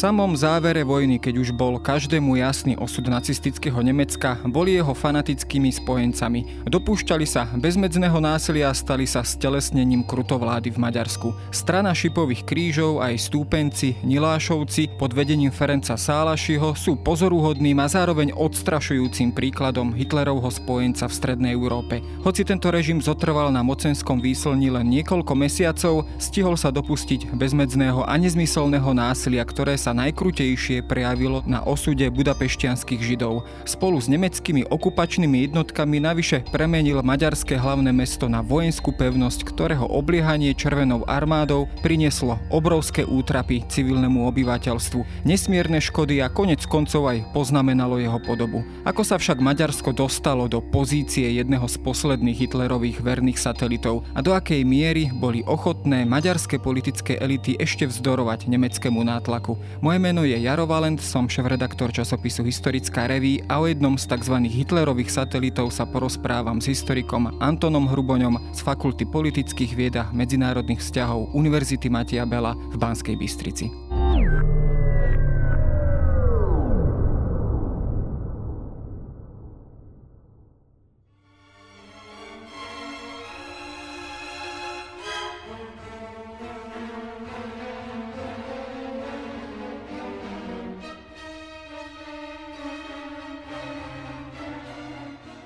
samom závere vojny, keď už bol každému jasný osud nacistického Nemecka, boli jeho fanatickými spojencami. Dopúšťali sa bezmedzného násilia a stali sa stelesnením krutovlády v Maďarsku. Strana šipových krížov aj stúpenci, Nilášovci pod vedením Ferenca Sálašiho sú pozoruhodným a zároveň odstrašujúcim príkladom Hitlerovho spojenca v Strednej Európe. Hoci tento režim zotrval na mocenskom výslni len niekoľko mesiacov, stihol sa dopustiť bezmedzného a nezmyselného násilia, ktoré sa najkrutejšie prejavilo na osude budapeštianských židov. Spolu s nemeckými okupačnými jednotkami navyše premenil maďarské hlavné mesto na vojenskú pevnosť, ktorého obliehanie červenou armádou prinieslo obrovské útrapy civilnému obyvateľstvu, nesmierne škody a konec koncov aj poznamenalo jeho podobu. Ako sa však Maďarsko dostalo do pozície jedného z posledných Hitlerových verných satelitov a do akej miery boli ochotné maďarské politické elity ešte vzdorovať nemeckému nátlaku. Moje meno je Jaro Valent, som šéf-redaktor časopisu Historická reví a o jednom z tzv. Hitlerových satelitov sa porozprávam s historikom Antonom Hruboňom z Fakulty politických vied a medzinárodných vzťahov Univerzity Matia Bela v Banskej Bystrici.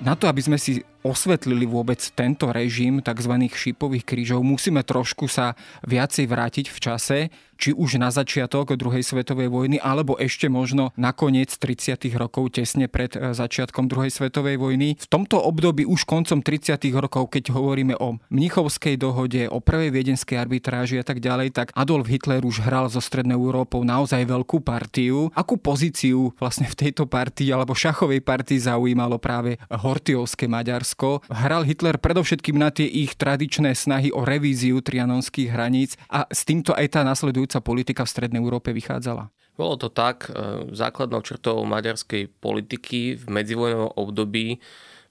Na to, aby sme si osvetlili vôbec tento režim tzv. šipových krížov, musíme trošku sa viacej vrátiť v čase či už na začiatok druhej svetovej vojny, alebo ešte možno na koniec 30. rokov, tesne pred e, začiatkom druhej svetovej vojny. V tomto období už koncom 30. rokov, keď hovoríme o Mnichovskej dohode, o prvej viedenskej arbitráži a tak ďalej, tak Adolf Hitler už hral zo Strednou Európou naozaj veľkú partiu. Akú pozíciu vlastne v tejto partii alebo šachovej partii zaujímalo práve Hortiovské Maďarsko? Hral Hitler predovšetkým na tie ich tradičné snahy o revíziu trianonských hraníc a s týmto aj tá nasledujúca politika v Strednej Európe vychádzala? Bolo to tak, e, základnou črtou maďarskej politiky v medzivojnovom období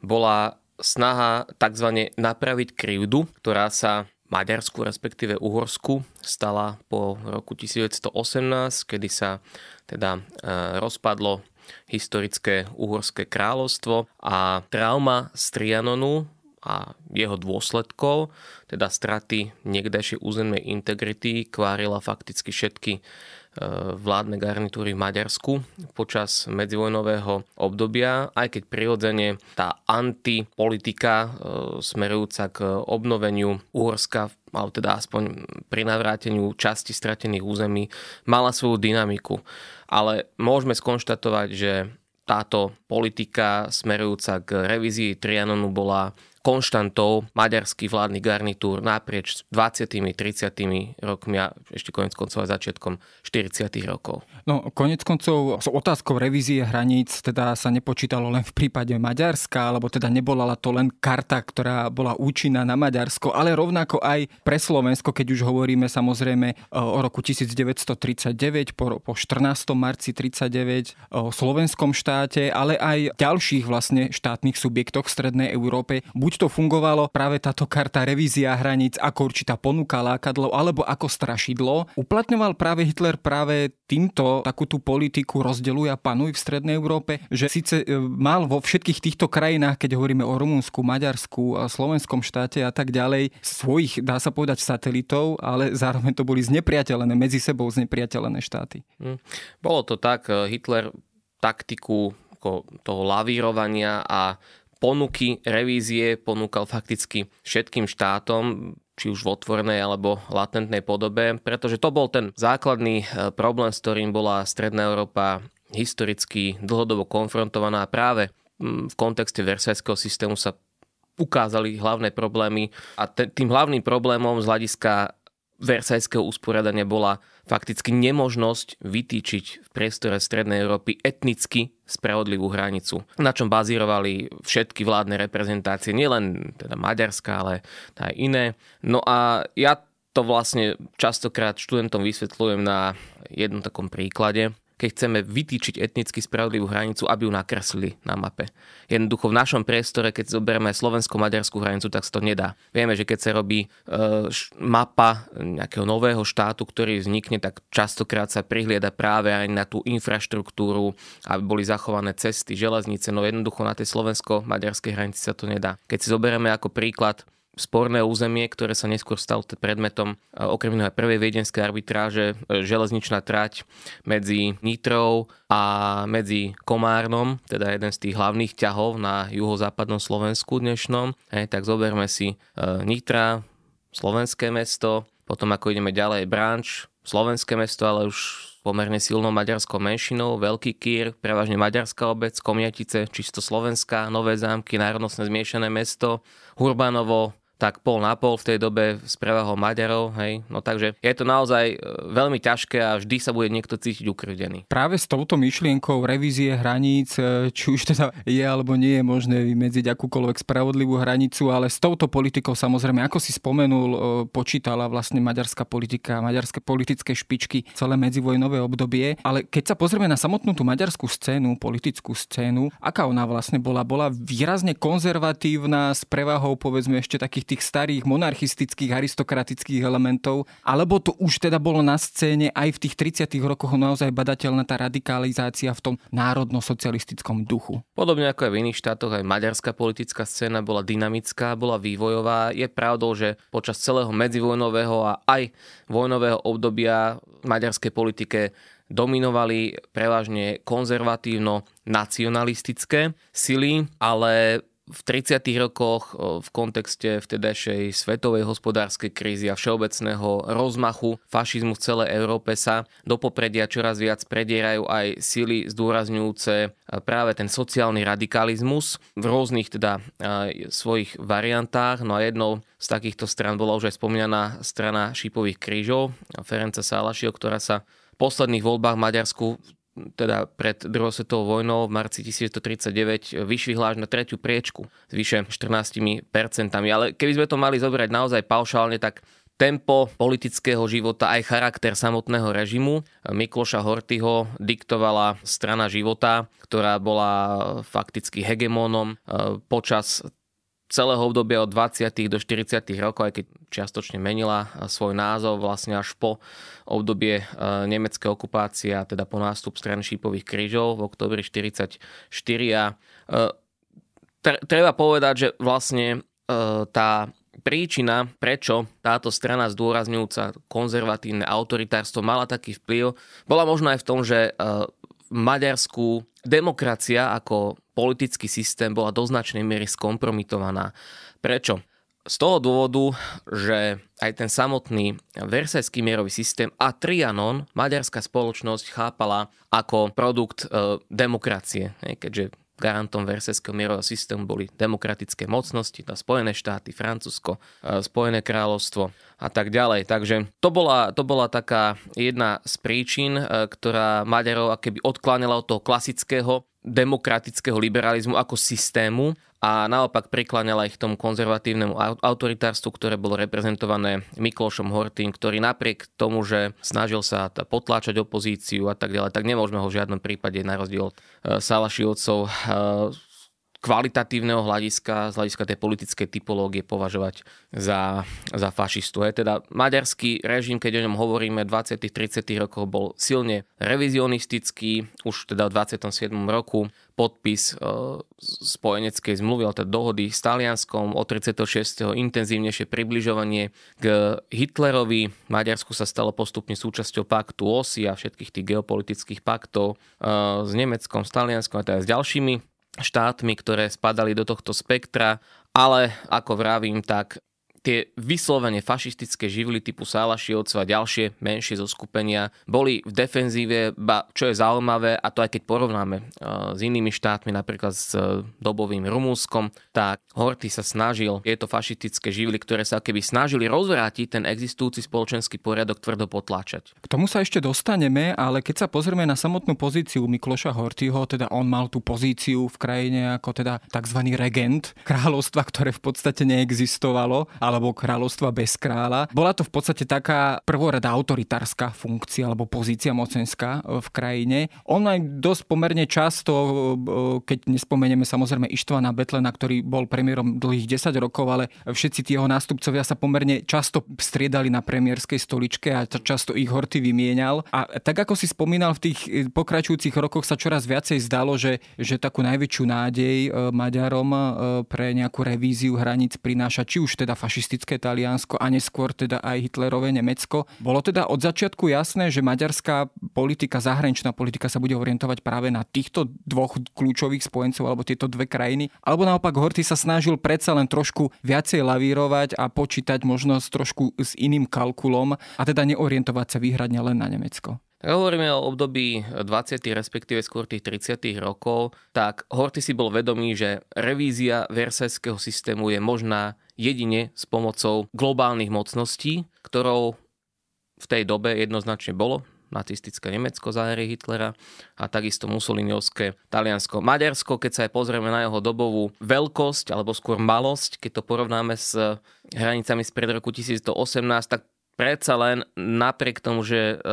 bola snaha tzv. napraviť krivdu, ktorá sa Maďarsku, respektíve Uhorsku, stala po roku 1918, kedy sa teda e, rozpadlo historické uhorské kráľovstvo a trauma z Trianonu a jeho dôsledkov, teda straty niekdejšej územnej integrity, kvárila fakticky všetky vládne garnitúry v Maďarsku počas medzivojnového obdobia, aj keď prirodzene tá antipolitika e, smerujúca k obnoveniu Uhorska, alebo teda aspoň pri navráteniu časti stratených území, mala svoju dynamiku. Ale môžeme skonštatovať, že táto politika smerujúca k revízii Trianonu bola konštantou maďarských vládnych garnitúr naprieč 20. 30. rokmi a ešte konec koncov aj začiatkom 40. rokov. No konec koncov s otázkou revízie hraníc teda sa nepočítalo len v prípade Maďarska, alebo teda nebola to len karta, ktorá bola účinná na Maďarsko, ale rovnako aj pre Slovensko, keď už hovoríme samozrejme e, o roku 1939, po, po 14. marci 39, o slovenskom štáte, ale aj ďalších vlastne štátnych subjektoch v Strednej Európe. Buď buď to fungovalo práve táto karta revízia hraníc ako určitá ponuka lákadlo alebo ako strašidlo. Uplatňoval práve Hitler práve týmto takú tú politiku rozdeluj a panuj v Strednej Európe, že síce e, mal vo všetkých týchto krajinách, keď hovoríme o Rumunsku, Maďarsku, Slovenskom štáte a tak ďalej, svojich, dá sa povedať, satelitov, ale zároveň to boli znepriateľené, medzi sebou znepriateľené štáty. Hm. Bolo to tak, e, Hitler taktiku toho lavírovania a ponuky revízie ponúkal fakticky všetkým štátom, či už v otvorenej alebo latentnej podobe, pretože to bol ten základný e, problém, s ktorým bola Stredná Európa historicky dlhodobo konfrontovaná. Práve v kontexte versajského systému sa ukázali hlavné problémy. A tým hlavným problémom z hľadiska versajského usporiadania bola fakticky nemožnosť vytýčiť v priestore Strednej Európy etnicky spravodlivú hranicu, na čom bazírovali všetky vládne reprezentácie, nielen teda Maďarska, ale aj iné. No a ja to vlastne častokrát študentom vysvetľujem na jednom takom príklade. Keď chceme vytýčiť etnicky spravodlivú hranicu, aby ju nakreslili na mape. Jednoducho v našom priestore, keď zoberieme slovensko-maďarskú hranicu, tak sa to nedá. Vieme, že keď sa robí e, mapa nejakého nového štátu, ktorý vznikne, tak častokrát sa prihliada práve aj na tú infraštruktúru, aby boli zachované cesty, železnice, no jednoducho na tej slovensko-maďarskej hranici sa to nedá. Keď si zoberieme ako príklad sporné územie, ktoré sa neskôr stalo predmetom e, okrem iného prvej viedenskej arbitráže, e, železničná trať medzi Nitrou a medzi Komárnom, teda jeden z tých hlavných ťahov na juhozápadnom Slovensku dnešnom. Hej, tak zoberme si e, Nitra, slovenské mesto, potom ako ideme ďalej Branč, slovenské mesto, ale už pomerne silnou maďarskou menšinou, Veľký Kýr, prevažne maďarská obec, Komiatice, čisto slovenská, Nové zámky, národnostné zmiešané mesto, Hurbanovo, tak pol na pol v tej dobe s prevahou Maďarov, hej. No takže je to naozaj e, veľmi ťažké a vždy sa bude niekto cítiť ukrivdený. Práve s touto myšlienkou revízie hraníc, e, či už teda je alebo nie je možné vymedziť akúkoľvek spravodlivú hranicu, ale s touto politikou samozrejme, ako si spomenul, e, počítala vlastne maďarská politika, maďarské politické špičky celé medzivojnové obdobie. Ale keď sa pozrieme na samotnú tú maďarskú scénu, politickú scénu, aká ona vlastne bola? Bola výrazne konzervatívna s prevahou povedzme ešte takých tých starých monarchistických, aristokratických elementov, alebo to už teda bolo na scéne aj v tých 30. rokoch naozaj badateľná tá radikalizácia v tom národno-socialistickom duchu. Podobne ako aj v iných štátoch, aj maďarská politická scéna bola dynamická, bola vývojová. Je pravdou, že počas celého medzivojnového a aj vojnového obdobia maďarskej politike dominovali prevažne konzervatívno-nacionalistické sily, ale v 30. rokoch v kontexte vtedajšej svetovej hospodárskej krízy a všeobecného rozmachu fašizmu v celej Európe sa do popredia čoraz viac predierajú aj sily zdôrazňujúce práve ten sociálny radikalizmus v rôznych teda svojich variantách. No a jednou z takýchto stran bola už aj spomínaná strana Šipových krížov, Ferenca Sálašio, ktorá sa v posledných voľbách v Maďarsku teda pred druhou svetovou vojnou v marci 1939 vyšvihla až na tretiu priečku s vyše 14%. Ale keby sme to mali zobrať naozaj paušálne, tak tempo politického života aj charakter samotného režimu Mikloša Hortyho diktovala strana života, ktorá bola fakticky hegemónom eh, počas celého obdobia od 20. do 40. rokov, aj keď čiastočne menila svoj názov vlastne až po obdobie e, nemeckej okupácie, a teda po nástup strany šípových krížov v oktobri 44. A e, treba povedať, že vlastne tá príčina, prečo táto strana zdôrazňujúca konzervatívne autoritárstvo mala taký vplyv, bola možno aj v tom, že Maďarsku demokracia ako politický systém bola do značnej miery skompromitovaná. Prečo? Z toho dôvodu, že aj ten samotný Versajský mierový systém a Trianon maďarská spoločnosť chápala ako produkt e, demokracie, keďže garantom verseského mierového systému boli demokratické mocnosti, tá Spojené štáty, Francúzsko, e, Spojené kráľovstvo a tak ďalej. Takže to bola, to bola taká jedna z príčin, e, ktorá Maďarov akéby odklánila od toho klasického demokratického liberalizmu ako systému a naopak prikláňala ich tomu konzervatívnemu autoritárstvu, ktoré bolo reprezentované Miklošom Hortým, ktorý napriek tomu, že snažil sa potláčať opozíciu a tak ďalej, tak nemôžeme ho v žiadnom prípade na rozdiel od e, Salašiovcov e, kvalitatívneho hľadiska, z hľadiska tej politickej typológie považovať za, za fašistu. Je teda maďarský režim, keď o ňom hovoríme, 20. 30. rokov bol silne revizionistický, už teda v 27. roku podpis e, spojeneckej zmluvy, ale teda dohody s Talianskom, od 36. intenzívnejšie približovanie k Hitlerovi. Maďarsku sa stalo postupne súčasťou paktu OSI a všetkých tých geopolitických paktov e, s Nemeckom, s Talianskom a teda s ďalšími štátmi, ktoré spadali do tohto spektra, ale ako vravím, tak tie vyslovene fašistické živly typu Salašiovcov a ďalšie menšie zoskupenia boli v defenzíve, ba čo je zaujímavé, a to aj keď porovnáme s inými štátmi, napríklad s e, dobovým Rumúnskom, tak Horty sa snažil tieto fašistické živly, ktoré sa keby snažili rozvrátiť ten existujúci spoločenský poriadok tvrdo potláčať. K tomu sa ešte dostaneme, ale keď sa pozrieme na samotnú pozíciu Mikloša Hortyho, teda on mal tú pozíciu v krajine ako teda tzv. regent kráľovstva, ktoré v podstate neexistovalo, ale alebo kráľovstva bez kráľa. Bola to v podstate taká prvorada autoritárska funkcia alebo pozícia mocenská e, v krajine. On aj dosť pomerne často, e, keď nespomenieme samozrejme Ištvana Betlena, ktorý bol premiérom dlhých 10 rokov, ale všetci tí jeho nástupcovia sa pomerne často striedali na premiérskej stoličke a často ich horty vymienial. A tak ako si spomínal, v tých pokračujúcich rokoch sa čoraz viacej zdalo, že, že takú najväčšiu nádej Maďarom pre nejakú revíziu hraníc prináša či už teda fašistické Taliansko a neskôr teda aj Hitlerové Nemecko. Bolo teda od začiatku jasné, že maďarská politika, zahraničná politika sa bude orientovať práve na týchto dvoch kľúčových spojencov alebo tieto dve krajiny. Alebo naopak Horty sa snažil predsa len trošku viacej lavírovať a počítať možno trošku s iným kalkulom a teda neorientovať sa výhradne len na Nemecko. Hovoríme o období 20. respektíve skôr tých 30. rokov, tak Horty si bol vedomý, že revízia versajského systému je možná jedine s pomocou globálnych mocností, ktorou v tej dobe jednoznačne bolo nacistické Nemecko za éry Hitlera a takisto Mussoliniovské Taliansko. Maďarsko, keď sa aj pozrieme na jeho dobovú veľkosť alebo skôr malosť, keď to porovnáme s hranicami spred roku 1918, tak predsa len napriek tomu, že e,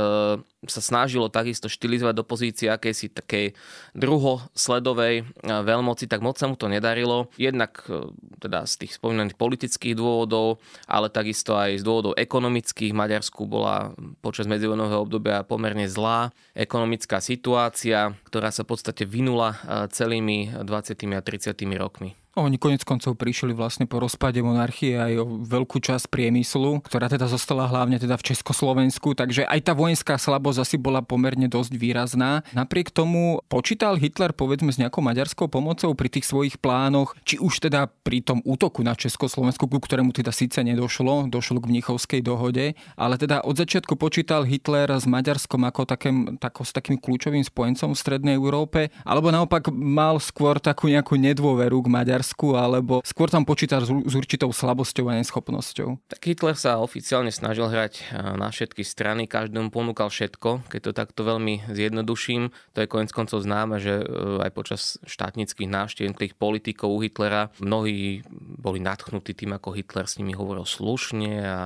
sa snažilo takisto štilizovať do pozície akejsi takej druhosledovej e, veľmoci, tak moc sa mu to nedarilo. Jednak e, teda z tých spomínaných politických dôvodov, ale takisto aj z dôvodov ekonomických. Maďarsku bola počas medzivojnového obdobia pomerne zlá ekonomická situácia, ktorá sa v podstate vynula celými 20. a 30. rokmi. Oni konec koncov prišli vlastne po rozpade monarchie aj o veľkú časť priemyslu, ktorá teda zostala hlavne teda v Československu, takže aj tá vojenská slabosť asi bola pomerne dosť výrazná. Napriek tomu počítal Hitler povedzme s nejakou maďarskou pomocou pri tých svojich plánoch, či už teda pri tom útoku na Československu, ku ktorému teda síce nedošlo, došlo k Mnichovskej dohode, ale teda od začiatku počítal Hitler s Maďarskom ako takým, tako, s takým kľúčovým spojencom v Strednej Európe, alebo naopak mal skôr takú nejakú nedôveru k Maďarsku Maďarsku, alebo skôr tam počíta s určitou slabosťou a neschopnosťou? Tak Hitler sa oficiálne snažil hrať na všetky strany, každému ponúkal všetko, keď to takto veľmi zjednoduším. To je konec koncov známe, že e, aj počas štátnických návštev tých politikov u Hitlera mnohí boli nadchnutí tým, ako Hitler s nimi hovoril slušne a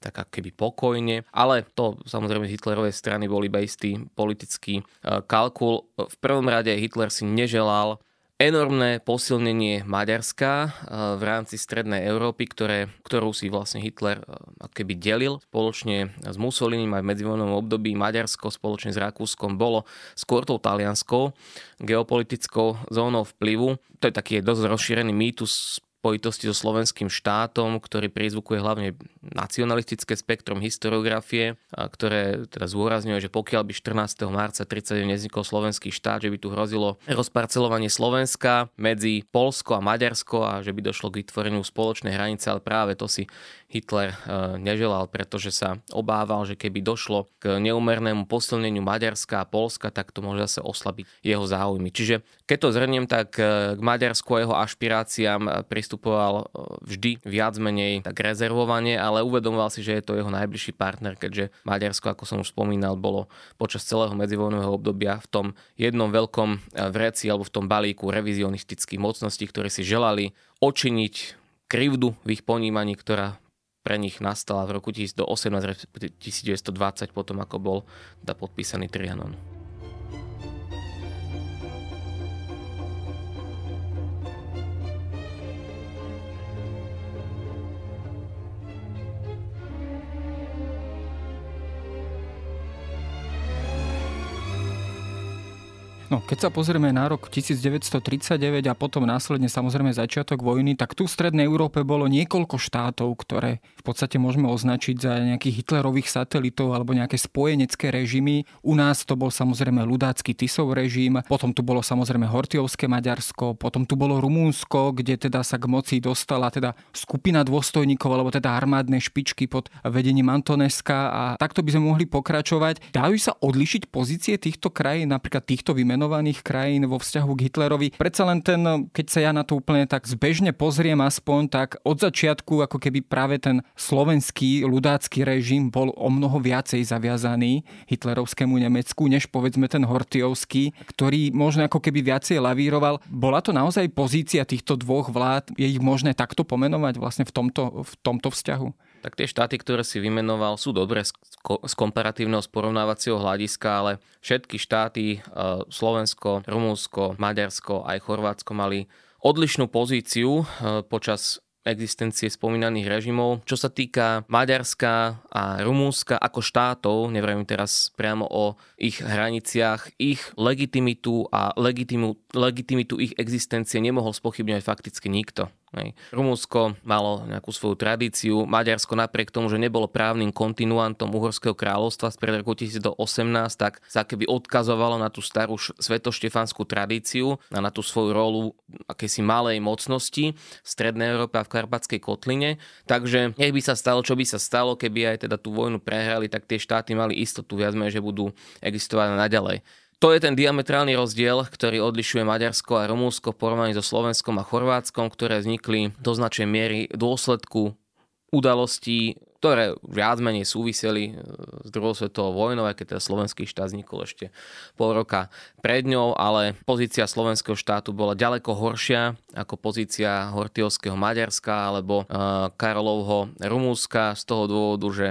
tak keby pokojne. Ale to samozrejme z Hitlerovej strany bol iba istý politický e, kalkul. V prvom rade Hitler si neželal enormné posilnenie Maďarska eh, v rámci Strednej Európy, ktoré, ktorú si vlastne Hitler eh, keby delil spoločne s Mussolinim aj v medzivojnovom období. Maďarsko spoločne s Rakúskom bolo skôr tou talianskou geopolitickou zónou vplyvu. To je taký dosť rozšírený mýtus spojitosti so slovenským štátom, ktorý prizvukuje hlavne nacionalistické spektrum historiografie, ktoré teda zúrazňuje, že pokiaľ by 14. marca 39 neznikol slovenský štát, že by tu hrozilo rozparcelovanie Slovenska medzi Polsko a Maďarsko a že by došlo k vytvoreniu spoločnej hranice, ale práve to si Hitler e, neželal, pretože sa obával, že keby došlo k neumernému posilneniu Maďarska a Polska, tak to môže zase oslabiť jeho záujmy. Čiže keď to zhrniem, tak e, k Maďarsku a jeho ašpiráciám e, pristupoval vždy viac menej tak rezervovane, ale uvedomoval si, že je to jeho najbližší partner, keďže Maďarsko, ako som už spomínal, bolo počas celého medzivojnového obdobia v tom jednom veľkom vreci alebo v tom balíku revizionistických mocností, ktoré si želali očiniť krivdu v ich ponímaní, ktorá pre nich nastala v roku 1918, 1920, potom ako bol teda podpísaný Trianon. No, keď sa pozrieme na rok 1939 a potom následne samozrejme začiatok vojny, tak tu v Strednej Európe bolo niekoľko štátov, ktoré v podstate môžeme označiť za nejakých hitlerových satelitov alebo nejaké spojenecké režimy. U nás to bol samozrejme ľudácky Tisov režim, potom tu bolo samozrejme Hortiovské Maďarsko, potom tu bolo Rumúnsko, kde teda sa k moci dostala teda skupina dôstojníkov alebo teda armádne špičky pod vedením Antoneska a takto by sme mohli pokračovať. Dajú sa odlišiť pozície týchto krajín, napríklad týchto vymen menovaných krajín vo vzťahu k Hitlerovi. Predsa len ten, keď sa ja na to úplne tak zbežne pozriem aspoň, tak od začiatku ako keby práve ten slovenský ľudácky režim bol o mnoho viacej zaviazaný hitlerovskému Nemecku, než povedzme ten Hortiovský, ktorý možno ako keby viacej lavíroval. Bola to naozaj pozícia týchto dvoch vlád? Je ich možné takto pomenovať vlastne v tomto, v tomto vzťahu? Tak tie štáty, ktoré si vymenoval, sú dobré z, komparatívneho sporovnávacieho hľadiska, ale všetky štáty, e, Slovensko, Rumúnsko, Maďarsko aj Chorvátsko mali odlišnú pozíciu e, počas existencie spomínaných režimov. Čo sa týka Maďarska a Rumúnska ako štátov, neviem teraz priamo o ich hraniciach, ich legitimitu a legitimu, legitimitu ich existencie nemohol spochybňovať fakticky nikto. Hej. Rumúnsko malo nejakú svoju tradíciu, Maďarsko napriek tomu, že nebolo právnym kontinuantom Uhorského kráľovstva z pred roku 2018, tak sa keby odkazovalo na tú starú svetoštefanskú tradíciu a na tú svoju rolu akési malej mocnosti v Strednej Európe a v Karpatskej kotline. Takže nech by sa stalo, čo by sa stalo, keby aj teda tú vojnu prehrali, tak tie štáty mali istotu viac menej, že budú existovať naďalej. To je ten diametrálny rozdiel, ktorý odlišuje Maďarsko a Rumúnsko v porovnaní so Slovenskom a Chorvátskom, ktoré vznikli do značnej miery dôsledku udalostí, ktoré viac menej súviseli e, s druhou svetovou vojnou, aj keď teda slovenský štát vznikol ešte pol roka pred ňou, ale pozícia slovenského štátu bola ďaleko horšia ako pozícia Hortiovského Maďarska alebo uh, Karolovho Rumúnska z toho dôvodu, že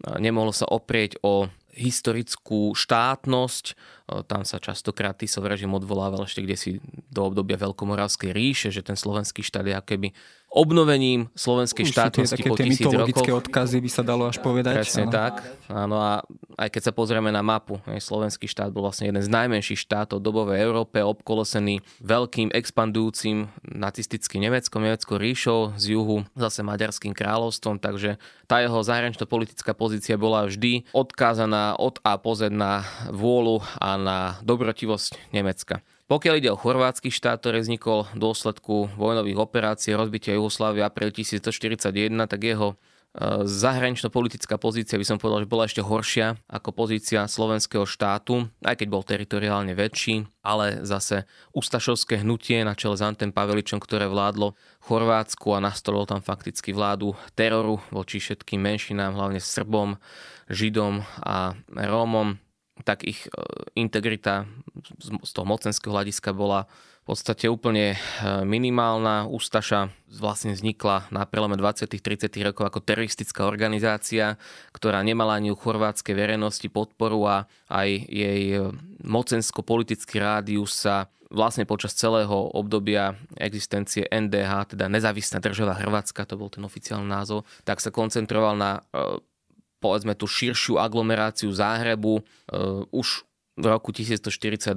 nemohlo sa oprieť o historickú štátnosť. Tam sa častokrát Tisov režim odvolával ešte kde si do obdobia Veľkomoravskej ríše, že ten slovenský štát je keby obnovením slovenskej Už štátnosti po tisíc rokov. odkazy by sa dalo až povedať. Presne áno. tak. Áno a aj keď sa pozrieme na mapu, slovenský štát bol vlastne jeden z najmenších štátov dobovej Európe, obkolesený veľkým expandujúcim nacistickým Nemeckom, Nemeckou ríšou, z juhu zase Maďarským kráľovstvom, takže tá jeho zahranično-politická pozícia bola vždy odkázaná od A po Z na vôľu a na dobrotivosť Nemecka. Pokiaľ ide o chorvátsky štát, ktorý vznikol v dôsledku vojnových operácií rozbitia Jugoslávy apríl 1941, tak jeho e, zahranično-politická pozícia by som povedal, že bola ešte horšia ako pozícia slovenského štátu, aj keď bol teritoriálne väčší, ale zase ustašovské hnutie na čele s Antem Paveličom, ktoré vládlo Chorvátsku a nastolilo tam fakticky vládu teroru voči všetkým menšinám, hlavne Srbom, Židom a Rómom, tak ich e, integrita z toho mocenského hľadiska bola v podstate úplne e, minimálna. Ústaša vlastne vznikla na prelome 20. 30. rokov ako teroristická organizácia, ktorá nemala ani u chorvátskej verejnosti podporu a aj jej e, mocensko-politický rádius sa vlastne počas celého obdobia existencie NDH, teda nezávislá država Hrvatska, to bol ten oficiálny názov, tak sa koncentroval na povedzme tú širšiu aglomeráciu Záhrebu. Uh, už v roku 1142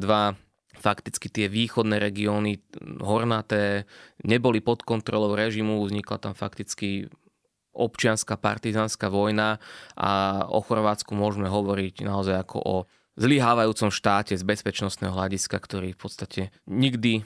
fakticky tie východné regióny hornaté neboli pod kontrolou režimu, vznikla tam fakticky občianská partizánska vojna a o Chorvátsku môžeme hovoriť naozaj ako o zlyhávajúcom štáte z bezpečnostného hľadiska, ktorý v podstate nikdy e,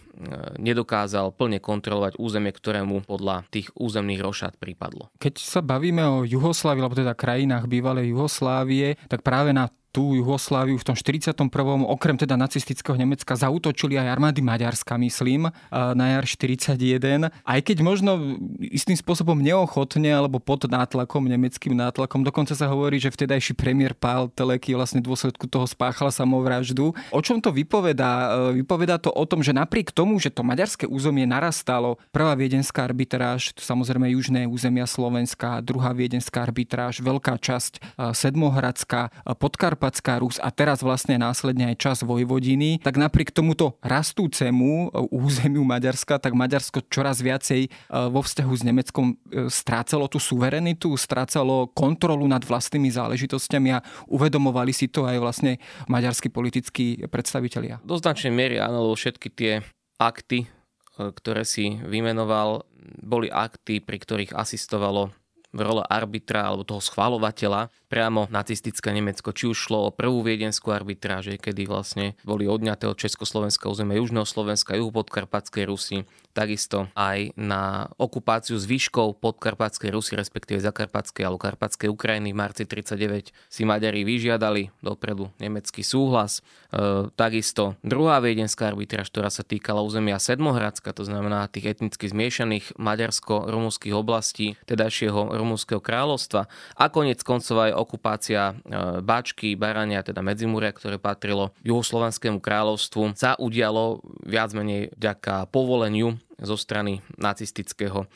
nedokázal plne kontrolovať územie, ktorému podľa tých územných rošát prípadlo. Keď sa bavíme o Juhoslávii, alebo teda krajinách bývalej Juhoslávie, tak práve na tú Jugosláviu v tom 41. okrem teda nacistického Nemecka zautočili aj armády Maďarska, myslím, na jar 41. Aj keď možno istým spôsobom neochotne alebo pod nátlakom, nemeckým nátlakom. Dokonca sa hovorí, že vtedajší premiér Pál Teleky vlastne dôsledku toho spáchal samovraždu. O čom to vypovedá? E, vypovedá to o tom, že napriek tomu, že to maďarské územie narastalo, prvá viedenská arbitráž, samozrejme južné územia Slovenska, druhá viedenská arbitráž, veľká časť e, Sedmohradská, e, Podkarpa Podkarpatská Rus a teraz vlastne následne aj čas Vojvodiny, tak napriek tomuto rastúcemu e, územiu Maďarska, tak Maďarsko čoraz viacej e, vo vzťahu s Nemeckom e, strácalo tú suverenitu, strácalo kontrolu nad vlastnými záležitosťami a uvedomovali si to aj vlastne maďarskí politickí predstavitelia. Do značnej miery áno, všetky tie akty, ktoré si vymenoval, boli akty, pri ktorých asistovalo v role arbitra alebo toho schvalovateľa priamo nacistické Nemecko. Či už šlo o prvú viedenskú arbitráže, kedy vlastne boli odňaté od Československa územia Južného Slovenska, Juhu podkarpatskej Rusy, takisto aj na okupáciu zvyškov podkarpatskej Rusy, respektíve zakarpatskej alebo karpatskej Ukrajiny v marci 39 si Maďari vyžiadali dopredu nemecký súhlas. E, takisto druhá viedenská arbitráž, ktorá sa týkala územia Sedmohradska, to znamená tých etnicky zmiešaných maďarsko-rumúnskych oblastí tedajšieho rumúnskeho kráľovstva a konec koncov aj okupácia e, Bačky, Barania, teda Medzimuria, ktoré patrilo juhoslovanskému kráľovstvu, sa udialo viac menej vďaka povoleniu zo strany nacistického e,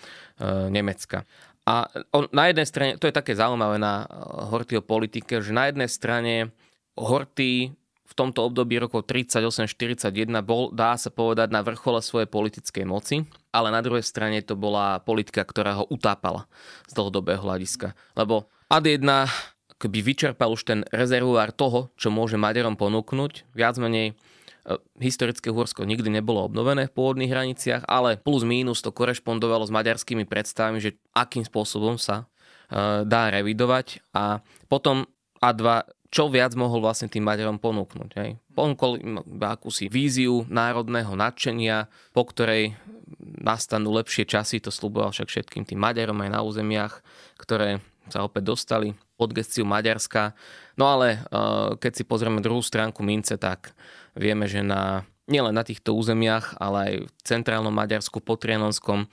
Nemecka. A on, na jednej strane, to je také zaujímavé na e, Hortyho politike, že na jednej strane Horty v tomto období rokov 38-41 bol, dá sa povedať, na vrchole svojej politickej moci, ale na druhej strane to bola politika, ktorá ho utápala z dlhodobého hľadiska. Lebo ad 1 keby vyčerpal už ten rezervuár toho, čo môže Maďarom ponúknuť, viac menej historické Uhorsko nikdy nebolo obnovené v pôvodných hraniciach, ale plus mínus to korešpondovalo s maďarskými predstavami, že akým spôsobom sa e, dá revidovať a potom A2 čo viac mohol vlastne tým Maďarom ponúknuť. Hej. Ponúkol im akúsi víziu národného nadšenia, po ktorej nastanú lepšie časy, to sluboval však všetkým tým Maďarom aj na územiach, ktoré sa opäť dostali pod gestiu Maďarska. No ale e, keď si pozrieme druhú stránku mince, tak Vieme, že na, nielen na týchto územiach, ale aj v centrálnom Maďarsku, Trianonskom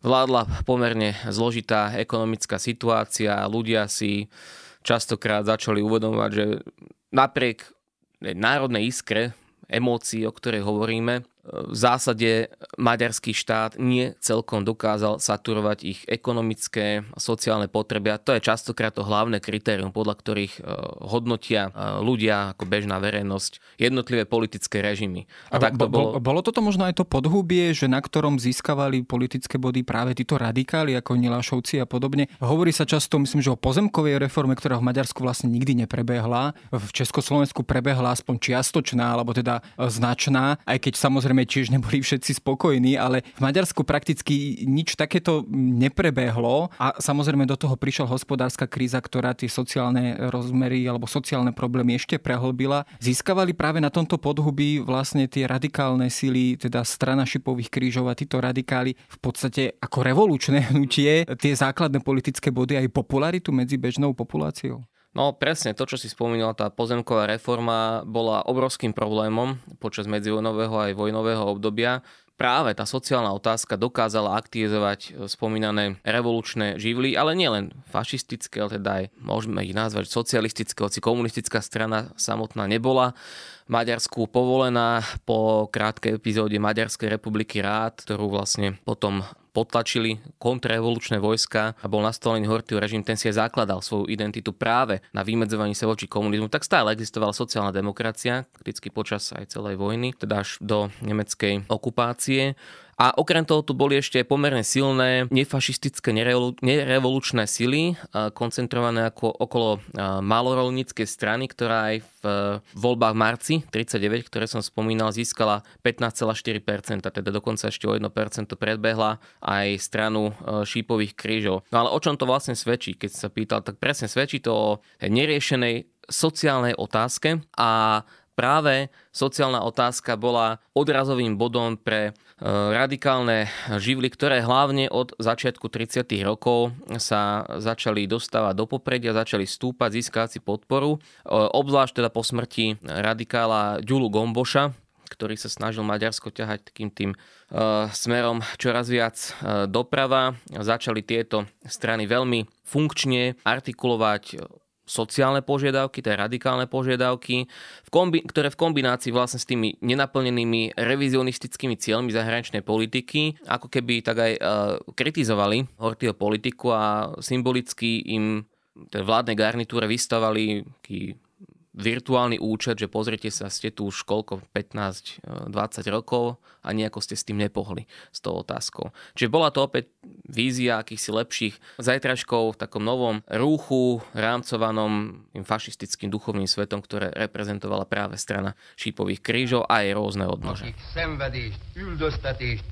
vládla pomerne zložitá ekonomická situácia. A ľudia si častokrát začali uvedomovať, že napriek národnej iskre, emócií, o ktorej hovoríme, v zásade maďarský štát nie celkom dokázal saturovať ich ekonomické a sociálne potreby a to je častokrát to hlavné kritérium, podľa ktorých e, hodnotia e, ľudia ako bežná verejnosť jednotlivé politické režimy. A, a tak to bolo... bolo toto možno aj to podhubie, že na ktorom získavali politické body práve títo radikáli ako Nilašovci a podobne. Hovorí sa často, myslím, že o pozemkovej reforme, ktorá v Maďarsku vlastne nikdy neprebehla. V Československu prebehla aspoň čiastočná, alebo teda e, značná, aj keď samozrejme samozrejme tiež neboli všetci spokojní, ale v Maďarsku prakticky nič takéto neprebehlo a samozrejme do toho prišla hospodárska kríza, ktorá tie sociálne rozmery alebo sociálne problémy ešte prehlbila. Získavali práve na tomto podhubí vlastne tie radikálne sily, teda strana šipových krížov a títo radikáli v podstate ako revolučné hnutie tie základné politické body aj popularitu medzi bežnou populáciou? No presne, to, čo si spomínal, tá pozemková reforma bola obrovským problémom počas medzivojnového aj vojnového obdobia. Práve tá sociálna otázka dokázala aktivizovať spomínané revolučné živly, ale nielen fašistické, ale teda aj môžeme ich nazvať socialistické, hoci komunistická strana samotná nebola. Maďarsku povolená po krátkej epizóde Maďarskej republiky rád, ktorú vlastne potom potlačili kontrarevolučné vojska a bol nastolený Horthyho režim, ten si aj zakladal svoju identitu práve na vymedzovaní sa voči komunizmu, tak stále existovala sociálna demokracia, kriticky počas aj celej vojny, teda až do nemeckej okupácie. A okrem toho tu boli ešte pomerne silné nefašistické nerevolučné sily, koncentrované ako okolo malorolníckej strany, ktorá aj v voľbách v marci 39, ktoré som spomínal, získala 15,4%, teda dokonca ešte o 1% predbehla aj stranu šípových krížov. No ale o čom to vlastne svedčí? Keď sa pýtal, tak presne svedčí to o neriešenej sociálnej otázke a práve sociálna otázka bola odrazovým bodom pre e, radikálne živly, ktoré hlavne od začiatku 30. rokov sa začali dostávať do popredia, začali stúpať, získať si podporu. E, obzvlášť teda po smrti radikála Ďulu Gomboša, ktorý sa snažil Maďarsko ťahať takým tým uh, smerom čoraz viac doprava. Začali tieto strany veľmi funkčne artikulovať sociálne požiadavky, tie radikálne požiadavky, v kombi- ktoré v kombinácii vlastne s tými nenaplnenými revizionistickými cieľmi zahraničnej politiky, ako keby tak aj uh, kritizovali Hortyho politiku a symbolicky im tej vládnej garnitúre vystavali virtuálny účet, že pozrite sa, ste tu už koľko, 15-20 rokov a nejako ste s tým nepohli s tou otázkou. Čiže bola to opäť vízia akýchsi lepších zajtražkov v takom novom rúchu, rámcovanom fašistickým duchovným svetom, ktoré reprezentovala práve strana šípových krížov a aj rôzne odnože. üldöztetést.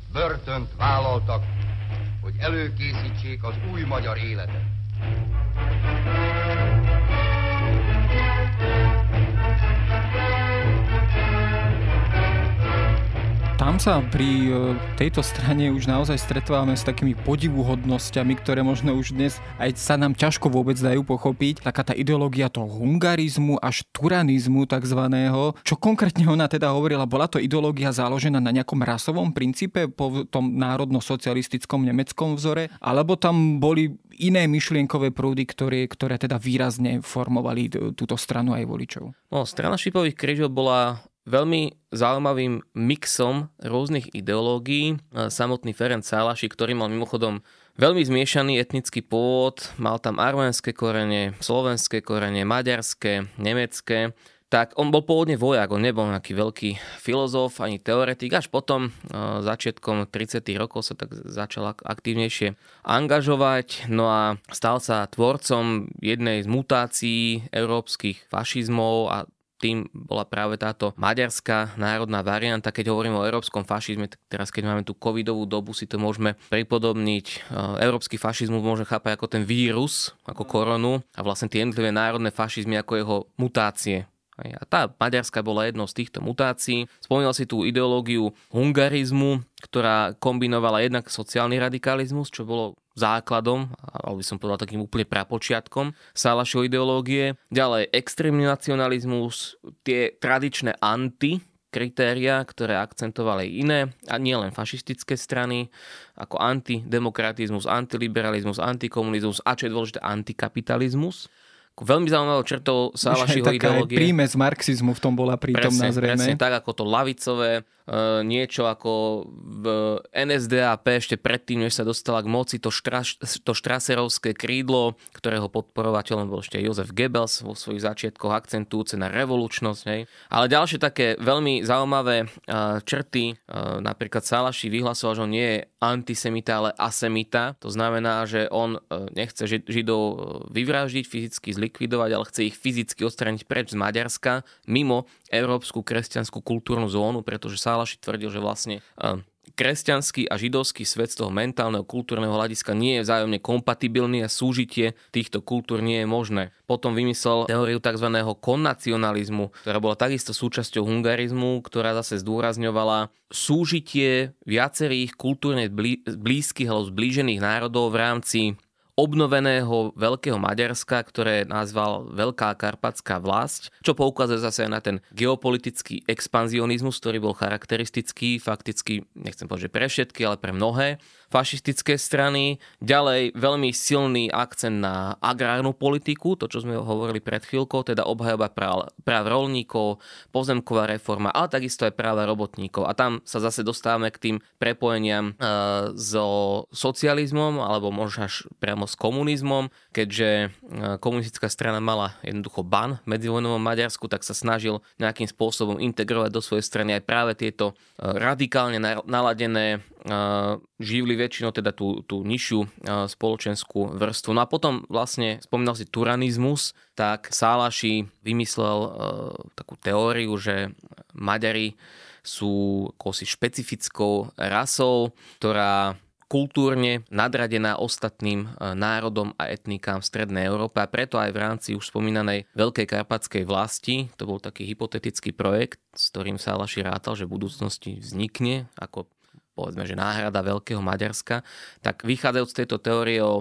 Tam sa pri e, tejto strane už naozaj stretávame s takými podivuhodnosťami, ktoré možno už dnes aj sa nám ťažko vôbec dajú pochopiť. Taká tá ideológia toho hungarizmu až turanizmu takzvaného. Čo konkrétne ona teda hovorila, bola to ideológia založená na nejakom rasovom princípe po tom národno-socialistickom nemeckom vzore, alebo tam boli iné myšlienkové prúdy, ktoré, ktoré teda výrazne formovali túto stranu aj voličov? No, strana šipových krížov bola veľmi zaujímavým mixom rôznych ideológií. Samotný Ferenc Sálaši, ktorý mal mimochodom veľmi zmiešaný etnický pôvod, mal tam arménske korene, slovenské korene, maďarské, nemecké, tak on bol pôvodne vojak, on nebol nejaký veľký filozof ani teoretik. Až potom, začiatkom 30. rokov sa tak začal aktívnejšie angažovať, no a stal sa tvorcom jednej z mutácií európskych fašizmov a tým bola práve táto maďarská národná varianta. Keď hovorím o európskom fašizme, tak teraz keď máme tú covidovú dobu, si to môžeme pripodobniť. E, európsky fašizmus môže chápať ako ten vírus, ako koronu a vlastne tie jednotlivé národné fašizmy ako jeho mutácie. A tá maďarská bola jednou z týchto mutácií. Spomínal si tú ideológiu hungarizmu, ktorá kombinovala jednak sociálny radikalizmus, čo bolo základom, alebo by som povedal takým úplne prapočiatkom Sálašov ideológie. Ďalej extrémny nacionalizmus, tie tradičné anti, kritéria, ktoré akcentovali iné, a nie len fašistické strany, ako antidemokratizmus, antiliberalizmus, antikomunizmus a čo je dôležité, antikapitalizmus. Veľmi zaujímavou črtou Sálašiho ideológie. Príjme z marxizmu v tom bola prítomná presne, zrejme. Presne tak, ako to lavicové, E, niečo ako v NSDAP ešte predtým, než sa dostala k moci, to, štra, to štraserovské krídlo, ktorého podporovateľom bol ešte Jozef Goebbels vo svojich začiatkoch akcentujúce na revolučnosť. Hej. Ale ďalšie také veľmi zaujímavé uh, črty, uh, napríklad Salaši vyhlasoval, že on nie je antisemita, ale asemita. To znamená, že on nechce Židov vyvraždiť, fyzicky zlikvidovať, ale chce ich fyzicky odstrániť preč z Maďarska mimo európsku kresťanskú kultúrnu zónu, pretože Sálaši tvrdil, že vlastne eh, kresťanský a židovský svet z toho mentálneho, kultúrneho hľadiska nie je vzájomne kompatibilný a súžitie týchto kultúr nie je možné. Potom vymyslel teóriu tzv. konnacionalizmu, ktorá bola takisto súčasťou hungarizmu, ktorá zase zdôrazňovala súžitie viacerých kultúrne blízkych alebo zblížených národov v rámci obnoveného Veľkého Maďarska, ktoré nazval Veľká karpatská vlast, čo poukazuje zase na ten geopolitický expanzionizmus, ktorý bol charakteristický, fakticky, nechcem povedať, že pre všetky, ale pre mnohé fašistické strany. Ďalej veľmi silný akcent na agrárnu politiku, to čo sme hovorili pred chvíľkou, teda obhajoba práv, práv rolníkov, pozemková reforma, ale takisto aj práva robotníkov. A tam sa zase dostávame k tým prepojeniam e, so socializmom, alebo možno až priamo s komunizmom, keďže e, komunistická strana mala jednoducho ban medzivojnovom Maďarsku, tak sa snažil nejakým spôsobom integrovať do svojej strany aj práve tieto e, radikálne naladené živli väčšinou teda tú, tú nižšiu spoločenskú vrstvu. No a potom vlastne spomínal si turanizmus, tak Sálaši vymyslel takú teóriu, že Maďari sú akosi špecifickou rasou, ktorá kultúrne nadradená ostatným národom a etnikám v Strednej Európe a preto aj v rámci už spomínanej Veľkej karpatskej vlasti, to bol taký hypotetický projekt, s ktorým Sálaši rátal, že v budúcnosti vznikne ako povedzme, že náhrada Veľkého Maďarska, tak vychádzajúc z tejto teórie o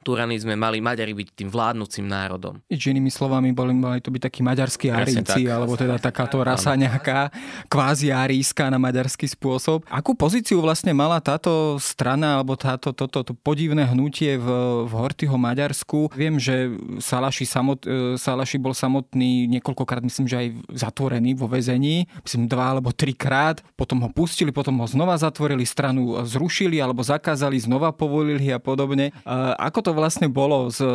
uh, turanizme mali Maďari byť tým vládnúcim národom. Inými slovami, boli, mali to byť takí maďarskí aríci, alebo teda takáto rasa nejaká kvázi aríska na maďarský spôsob. Akú pozíciu vlastne mala táto strana, alebo táto, toto to podivné hnutie v, v Hortyho Maďarsku? Viem, že Salaši, samot, e, Salaši bol samotný niekoľkokrát, myslím, že aj zatvorený vo väzení, myslím dva alebo trikrát, potom ho pustili, potom ho znova zatvorili, stranu zrušili alebo zakázali, znova povolili a podobne. Ako to to vlastne bolo z, e,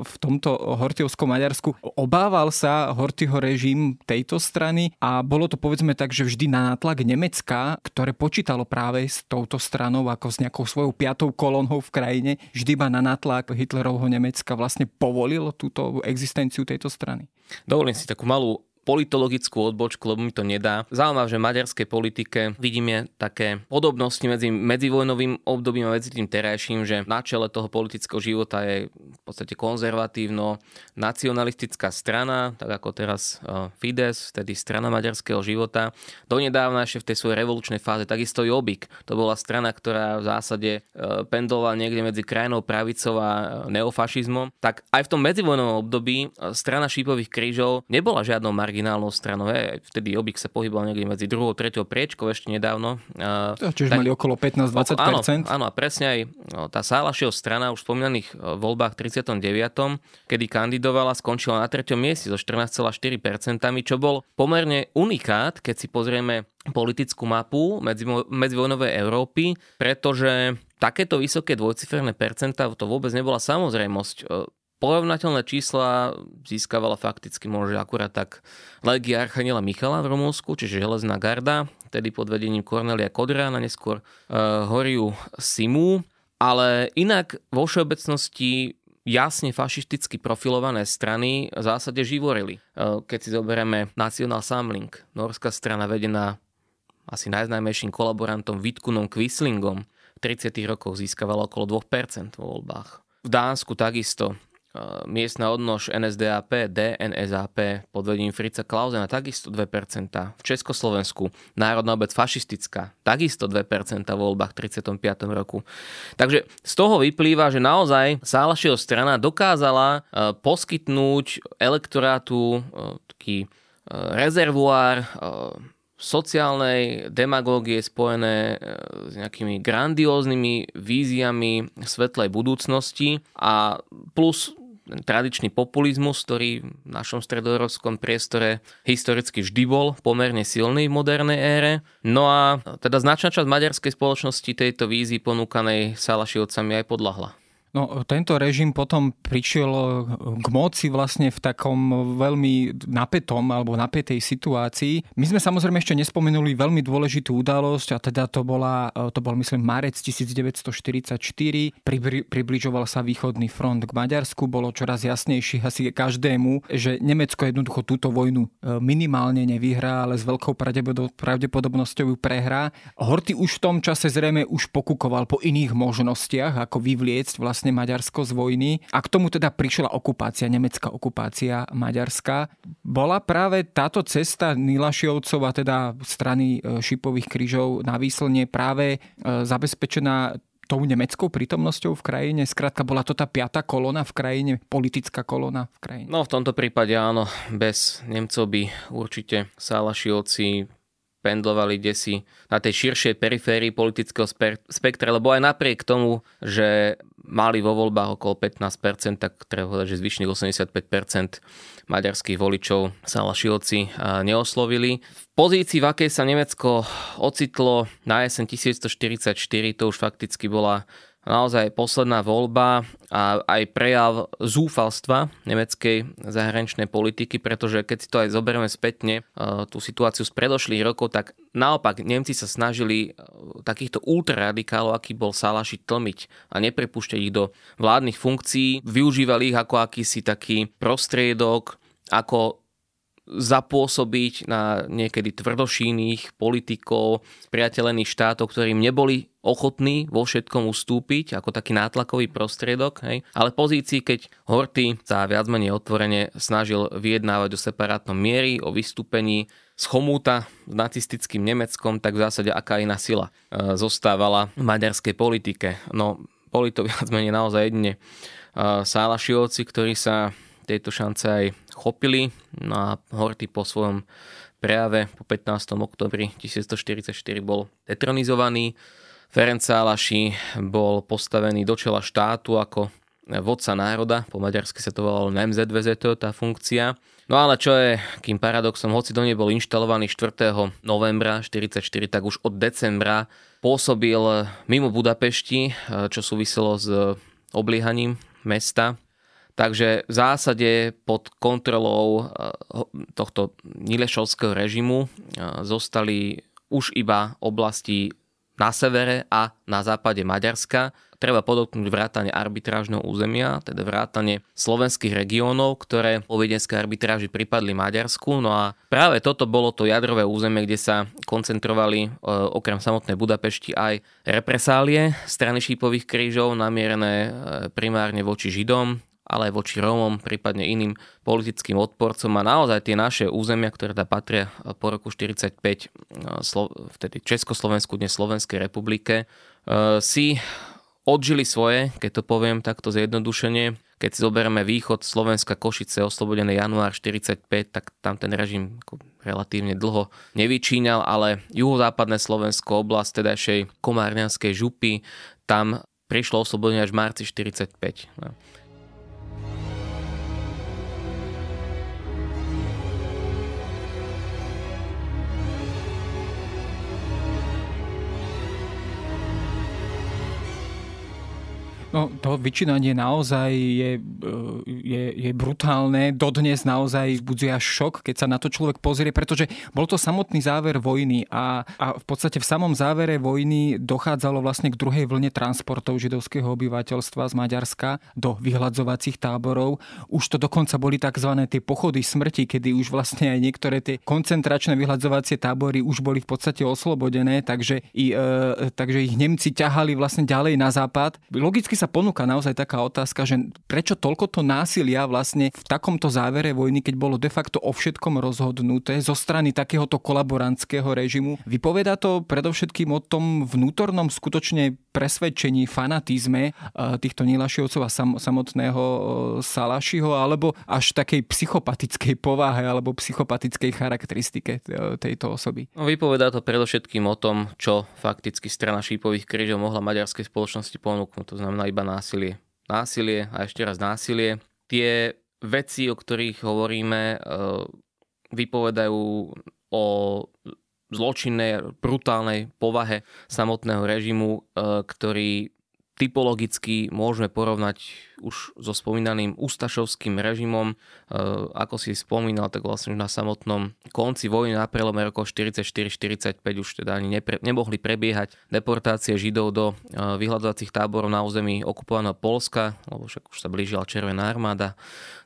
v tomto Hortiovskom Maďarsku? Obával sa Hortyho režim tejto strany a bolo to povedzme tak, že vždy na nátlak Nemecka, ktoré počítalo práve s touto stranou ako s nejakou svojou piatou kolónou v krajine, vždy iba na nátlak Hitlerovho Nemecka vlastne povolil túto existenciu tejto strany. Dovolím si takú malú politologickú odbočku, lebo mi to nedá. Zaujímavé, že v maďarskej politike vidíme také podobnosti medzi medzivojnovým obdobím a medzi tým terajším, že na čele toho politického života je v podstate konzervatívno nacionalistická strana, tak ako teraz e, Fides, tedy strana maďarského života. Donedávna ešte v tej svojej revolučnej fáze takisto Jobbik. To bola strana, ktorá v zásade e, pendovala niekde medzi krajinou pravicou a e, neofašizmom. Tak aj v tom medzivojnovom období strana šípových krížov nebola žiadnou marginálnou stranou. Je, vtedy Obik sa pohyboval niekde medzi druhou, treťou priečkou ešte nedávno. Čiže tak, mali okolo 15-20%? Áno, áno, a presne aj no, tá Sálašieho strana už v spomínaných e, voľbách 39., kedy kandidovala, skončila na treťom mieste so 14,4%, čo bol pomerne unikát, keď si pozrieme politickú mapu medzi, medzivojnovej Európy, pretože takéto vysoké dvojciferné percentá to vôbec nebola samozrejmosť. E, porovnateľné čísla získavala fakticky možno akurát tak Legia Archaniela Michala v Rumúnsku, čiže Železná garda, tedy pod vedením Cornelia Kodrána, neskôr uh, Horiu Simu, ale inak vo všeobecnosti jasne fašisticky profilované strany v zásade živorili. Uh, keď si zoberieme National Samling, norská strana vedená asi najznámejším kolaborantom Vitkunom Quislingom, v 30. rokoch získavala okolo 2% vo voľbách. V Dánsku takisto Eh, miestna odnož NSDAP, DNSAP pod vedením Frica Klausena takisto 2%. V Československu národná obec fašistická takisto 2% v voľbách 35. roku. Takže z toho vyplýva, že naozaj Sálašieho strana dokázala eh, poskytnúť elektorátu eh, taký rezervuár sociálnej demagógie spojené e, s nejakými grandióznymi víziami svetlej budúcnosti a plus tradičný populizmus, ktorý v našom stredoeurópskom priestore historicky vždy bol pomerne silný v modernej ére. No a teda značná časť maďarskej spoločnosti tejto vízii ponúkanej Salašiovcami aj podľahla. No, tento režim potom prišiel eh, k moci vlastne v takom veľmi napätom alebo napätej situácii. My sme samozrejme ešte nespomenuli veľmi dôležitú udalosť a teda to, bola, eh, to bol myslím marec 1944. Pribri, približoval sa východný front k Maďarsku. Bolo čoraz jasnejšie asi každému, že Nemecko jednoducho túto vojnu eh, minimálne nevyhrá, ale s veľkou pravdepodobnosťou ju prehrá. Horty už v tom čase zrejme už pokukoval po iných možnostiach, ako vyvliecť vlastne vlastne Maďarsko z vojny a k tomu teda prišla okupácia, nemecká okupácia Maďarska. Bola práve táto cesta Nilašiovcov a teda strany e, šipových krížov na výslne práve e, zabezpečená tou nemeckou prítomnosťou v krajine? Skrátka, bola to tá piata kolona v krajine, politická kolona v krajine? No v tomto prípade áno, bez Nemcov by určite Sálašiovci pendlovali desi na tej širšej periférii politického spektra, lebo aj napriek tomu, že mali vo voľbách okolo 15%, tak treba povedať, že zvyšných 85% maďarských voličov sa Lašiovci neoslovili. V pozícii, v akej sa Nemecko ocitlo na jeseň 1144, to už fakticky bola naozaj posledná voľba a aj prejav zúfalstva nemeckej zahraničnej politiky, pretože keď si to aj zoberieme spätne, e, tú situáciu z predošlých rokov, tak naopak Nemci sa snažili e, takýchto ultraradikálov, aký bol Salaši, tlmiť a neprepúšťať ich do vládnych funkcií. Využívali ich ako akýsi taký prostriedok, ako zapôsobiť na niekedy tvrdošínych politikov, priateľených štátov, ktorým neboli ochotní vo všetkom ustúpiť ako taký nátlakový prostriedok, hej. ale pozícii, keď Horty sa viac menej otvorene snažil vyjednávať o separátnom miery, o vystúpení z chomúta s nacistickým Nemeckom, tak v zásade aká iná sila e, zostávala v maďarskej politike. No, boli to viac menej naozaj jedine e, Sálašiovci, ktorí sa tejto šance aj chopili. No a Horty po svojom prejave po 15. oktobri 1144 bol detronizovaný. Ferenc Sálaši bol postavený do čela štátu ako vodca národa, po maďarsky sa to volalo MZVZ, tá funkcia. No ale čo je kým paradoxom, hoci do nej bol inštalovaný 4. novembra 1944, tak už od decembra pôsobil mimo Budapešti, čo súviselo s obliehaním mesta Takže v zásade pod kontrolou eh, tohto Nilešovského režimu eh, zostali už iba oblasti na severe a na západe Maďarska. Treba podotknúť vrátanie arbitrážneho územia, teda vrátanie slovenských regiónov, ktoré po viedenskej arbitráži pripadli Maďarsku. No a práve toto bolo to jadrové územie, kde sa koncentrovali e, okrem samotnej Budapešti aj represálie strany šípových krížov namierené primárne voči Židom, ale aj voči Rómom, prípadne iným politickým odporcom a naozaj tie naše územia, ktoré tam patria po roku 45 vtedy Československu, dnes Slovenskej republike, e, si odžili svoje, keď to poviem takto zjednodušene. Keď si zoberieme východ Slovenska, Košice, oslobodené január 45, tak tam ten režim relatívne dlho nevyčíňal, ale juhozápadné Slovensko, oblasť tedajšej Komárňanskej župy, tam prišlo oslobodenie až v marci 45. No to vyčínanie naozaj je, e, je, je brutálne. Dodnes naozaj vzbudzuje až šok, keď sa na to človek pozrie, pretože bol to samotný záver vojny a, a v podstate v samom závere vojny dochádzalo vlastne k druhej vlne transportov židovského obyvateľstva z Maďarska do vyhľadzovacích táborov. Už to dokonca boli tzv. tie pochody smrti, kedy už vlastne aj niektoré tie koncentračné vyhľadzovacie tábory už boli v podstate oslobodené, takže, i, e, takže ich Nemci ťahali vlastne ďalej na západ. Logicky sa ponúka naozaj taká otázka, že prečo toľko to násilia vlastne v takomto závere vojny, keď bolo de facto o všetkom rozhodnuté zo strany takéhoto kolaborantského režimu. Vypoveda to predovšetkým o tom vnútornom skutočne presvedčení, fanatizme eh, týchto Nilašiovcov a samotného eh, Salašiho, alebo až takej psychopatickej povahe alebo psychopatickej charakteristike eh, tejto osoby. No, vypovedá to predovšetkým o tom, čo fakticky strana šípových krížov mohla maďarskej spoločnosti ponúknuť. To znamená iba násilie. Násilie a ešte raz násilie. Tie veci, o ktorých hovoríme, e, vypovedajú o zločinnej, brutálnej povahe samotného režimu, e, ktorý typologicky môžeme porovnať už so spomínaným Ustašovským režimom. E, ako si spomínal, tak vlastne už na samotnom konci vojny na prelome rokov 44-45 už teda ani nepre, nemohli prebiehať deportácie Židov do e, vyhľadovacích táborov na území okupovaného Polska, lebo však už sa blížila Červená armáda.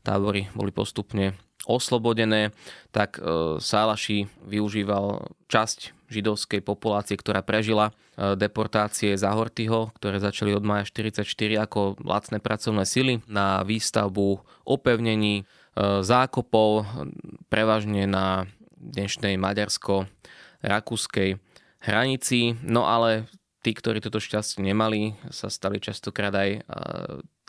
Tábory boli postupne oslobodené, tak e, Sálaši využíval časť židovskej populácie, ktorá prežila e, deportácie Zahortyho, ktoré začali od maja 44 ako lacné pracovné sily na výstavbu opevnení, e, zákopov, prevažne na dnešnej maďarsko-rakúskej hranici. No ale tí, ktorí toto šťastie nemali, sa stali častokrát aj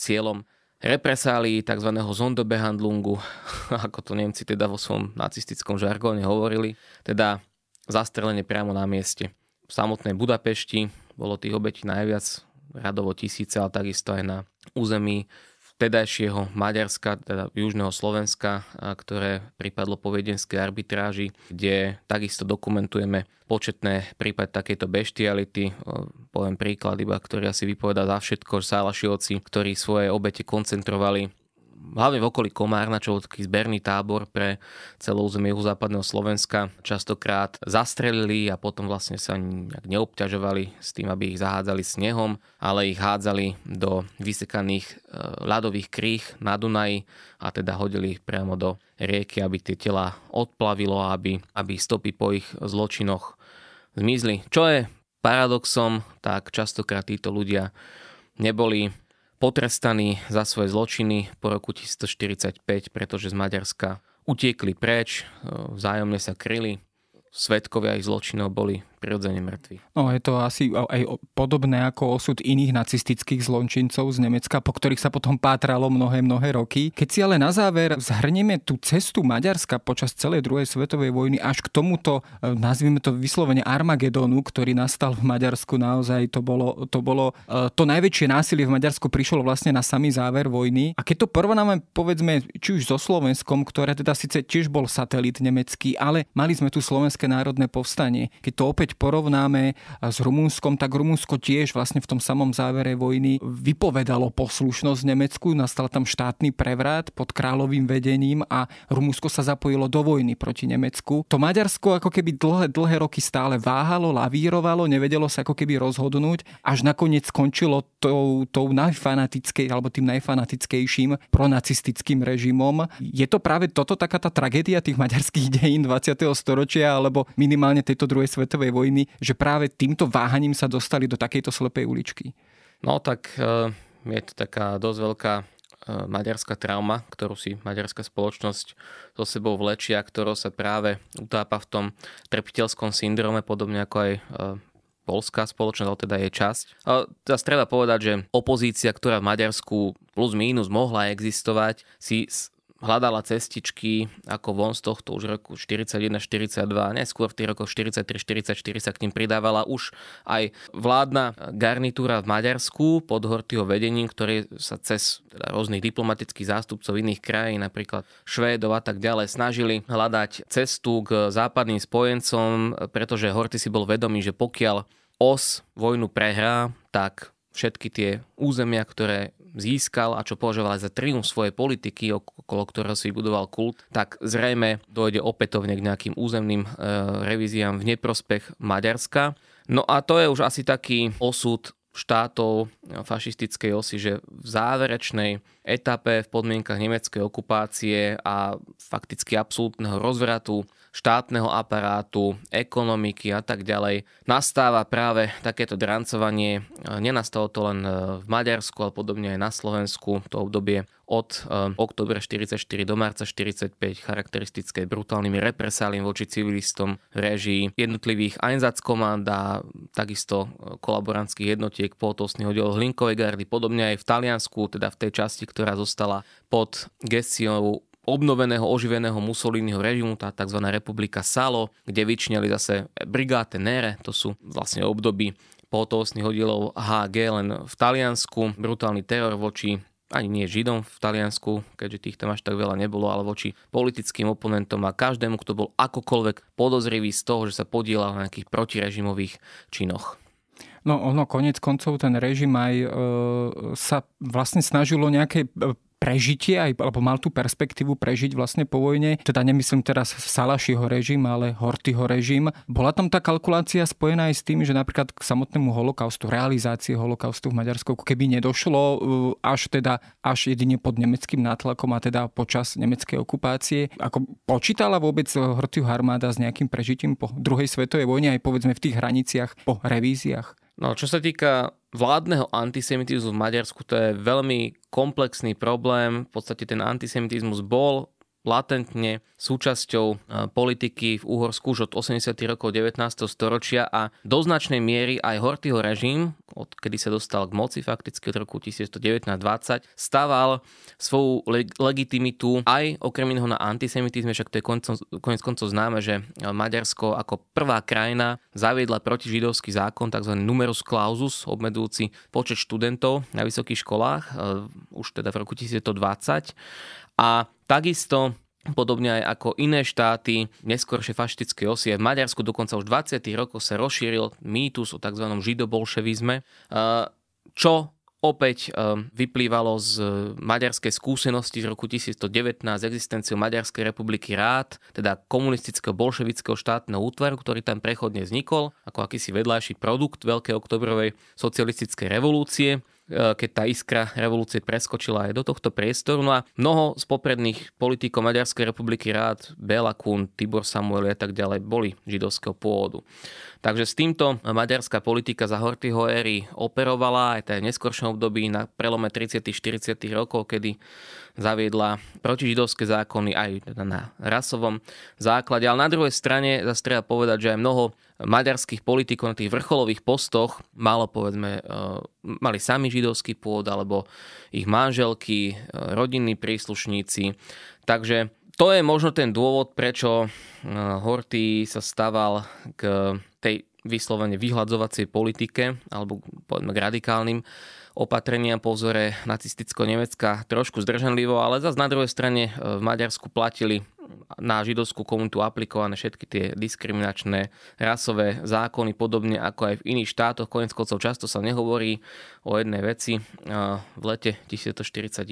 cieľom represálií tzv. Zonderbehandlungu, ako to Nemci teda vo svojom nacistickom žargóne hovorili, teda zastrelenie priamo na mieste. V samotnej Budapešti bolo tých obetí najviac, radovo tisíce, ale takisto aj na území vtedajšieho Maďarska, teda južného Slovenska, ktoré pripadlo po viedenskej arbitráži, kde takisto dokumentujeme početné prípady takejto beštiality. Poviem príklad iba, ktorý asi vypoveda za všetko, Sálašiovci, ktorí svoje obete koncentrovali hlavne v okolí Komárna, čo taký zberný tábor pre celé územie západného Slovenska, častokrát zastrelili a potom vlastne sa nejak neobťažovali s tým, aby ich zahádzali snehom, ale ich hádzali do vysekaných e, ľadových kríh na Dunaji a teda hodili ich priamo do rieky, aby tie tela odplavilo aby, aby stopy po ich zločinoch zmizli. Čo je paradoxom, tak častokrát títo ľudia neboli potrestaní za svoje zločiny po roku 1945, pretože z Maďarska utiekli preč, vzájomne sa kryli, svetkovia ich zločinov boli prirodzene mŕtvi. No je to asi aj podobné ako osud iných nacistických zločincov z Nemecka, po ktorých sa potom pátralo mnohé, mnohé roky. Keď si ale na záver zhrnieme tú cestu Maďarska počas celej druhej svetovej vojny až k tomuto, e, nazvime to vyslovene Armagedonu, ktorý nastal v Maďarsku, naozaj to bolo to, bolo, e, to najväčšie násilie v Maďarsku prišlo vlastne na samý záver vojny. A keď to porovnáme, povedzme, či už so Slovenskom, ktoré teda síce tiež bol satelit nemecký, ale mali sme tu Slovenské národné povstanie. Keď to opäť porovnáme s Rumúnskom, tak Rumúnsko tiež vlastne v tom samom závere vojny vypovedalo poslušnosť Nemecku, nastal tam štátny prevrat pod kráľovým vedením a Rumúnsko sa zapojilo do vojny proti Nemecku. To Maďarsko ako keby dlhé, dlhé roky stále váhalo, lavírovalo, nevedelo sa ako keby rozhodnúť, až nakoniec skončilo tou, tou najfanatickej, alebo tým najfanatickejším pronacistickým režimom. Je to práve toto taká tá tragédia tých maďarských dejín 20. storočia, alebo minimálne tejto druhej svetovej vojny, že práve týmto váhaním sa dostali do takejto slepej uličky? No tak eh, je to taká dosť veľká eh, maďarská trauma, ktorú si maďarská spoločnosť so sebou vlečia, ktorou sa práve utápa v tom trpiteľskom syndrome, podobne ako aj eh, polská spoločnosť, ale teda je časť. A teraz treba povedať, že opozícia, ktorá v Maďarsku plus mínus mohla existovať, si hľadala cestičky ako von z tohto už roku 41-42, neskôr v tých rokoch 43-44 sa k ním pridávala už aj vládna garnitúra v Maďarsku pod Hortyho vedením, ktoré sa cez teda rôznych diplomatických zástupcov iných krajín, napríklad Švédov a tak ďalej, snažili hľadať cestu k západným spojencom, pretože Horty si bol vedomý, že pokiaľ os vojnu prehrá, tak všetky tie územia, ktoré získal a čo považoval za triumf svojej politiky, okolo ktorého si budoval kult, tak zrejme dojde opätovne k nejakým územným e, revíziám v neprospech Maďarska. No a to je už asi taký osud štátov fašistickej osy, že v záverečnej etape v podmienkach nemeckej okupácie a fakticky absolútneho rozvratu štátneho aparátu, ekonomiky a tak ďalej. Nastáva práve takéto drancovanie. Nenastalo to len e, v Maďarsku, ale podobne aj na Slovensku. To obdobie od e, oktobra 44 do marca 45 charakteristické brutálnymi represáliami voči civilistom v režii jednotlivých Einsatzkommand a takisto e, kolaborantských jednotiek pohotovstných oddelov Hlinkovej gardy, podobne aj v Taliansku, teda v tej časti, ktorá zostala pod gestiou obnoveného, oživeného Mussoliniho režimu, tá tzv. republika Salo, kde vyčneli zase brigáte Nere, to sú vlastne období pohotovostných oddielov HG len v Taliansku, brutálny teror voči ani nie Židom v Taliansku, keďže tých tam až tak veľa nebolo, ale voči politickým oponentom a každému, kto bol akokoľvek podozrivý z toho, že sa podielal na nejakých protirežimových činoch. No ono konec koncov ten režim aj e, sa vlastne snažilo nejaké e, prežitie, aj, alebo mal tú perspektívu prežiť vlastne po vojne. Teda nemyslím teraz Salašiho režim, ale Hortyho režim. Bola tam tá kalkulácia spojená aj s tým, že napríklad k samotnému holokaustu, realizácie holokaustu v Maďarsku, keby nedošlo uh, až teda až jedine pod nemeckým nátlakom a teda počas nemeckej okupácie. Ako počítala vôbec Hortyho armáda s nejakým prežitím po druhej svetovej vojne aj povedzme v tých hraniciach po revíziách? No, čo sa týka vládneho antisemitizmu v Maďarsku, to je veľmi komplexný problém. V podstate ten antisemitizmus bol latentne súčasťou e, politiky v Úhorsku už od 80. rokov 19. storočia a do značnej miery aj Hortyho režim, od kedy sa dostal k moci fakticky od roku 1919-20, stával svoju legitimitu aj okrem iného na antisemitizme, však to je konec koncov známe, že Maďarsko ako prvá krajina zaviedla protižidovský zákon, tzv. numerus clausus, obmedzujúci počet študentov na vysokých školách, e, už teda v roku 1920 a takisto Podobne aj ako iné štáty, neskôršie fašistické osy, v Maďarsku dokonca už 20. rokov sa rozšíril mýtus o tzv. židobolševizme, čo opäť vyplývalo z maďarskej skúsenosti z roku 1919 z existenciou Maďarskej republiky rád, teda komunistického bolševického štátneho útvaru, ktorý tam prechodne vznikol ako akýsi vedľajší produkt Veľkej oktobrovej socialistickej revolúcie E, keď tá iskra revolúcie preskočila aj do tohto priestoru. No a mnoho z popredných politikov Maďarskej republiky rád, Bela Kun, Tibor Samuel a tak ďalej boli židovského pôvodu. Takže s týmto maďarská politika za Hortyho éry operovala aj v neskoršom období na prelome 30. 40. rokov, kedy zaviedla protižidovské zákony aj na rasovom základe. Ale na druhej strane zase treba povedať, že aj mnoho maďarských politikov na tých vrcholových postoch malo povedzme, e, mali sami židovský pôd alebo ich manželky, e, rodinní príslušníci. Takže to je možno ten dôvod, prečo e, Horty sa staval k tej vyslovene vyhľadzovacej politike alebo povedzme k radikálnym opatrenia po vzore nacistického Nemecka trošku zdržanlivo, ale zase na druhej strane v Maďarsku platili na židovskú komunitu aplikované všetky tie diskriminačné rasové zákony, podobne ako aj v iných štátoch. Konec koncov často sa nehovorí o jednej veci. V lete 1941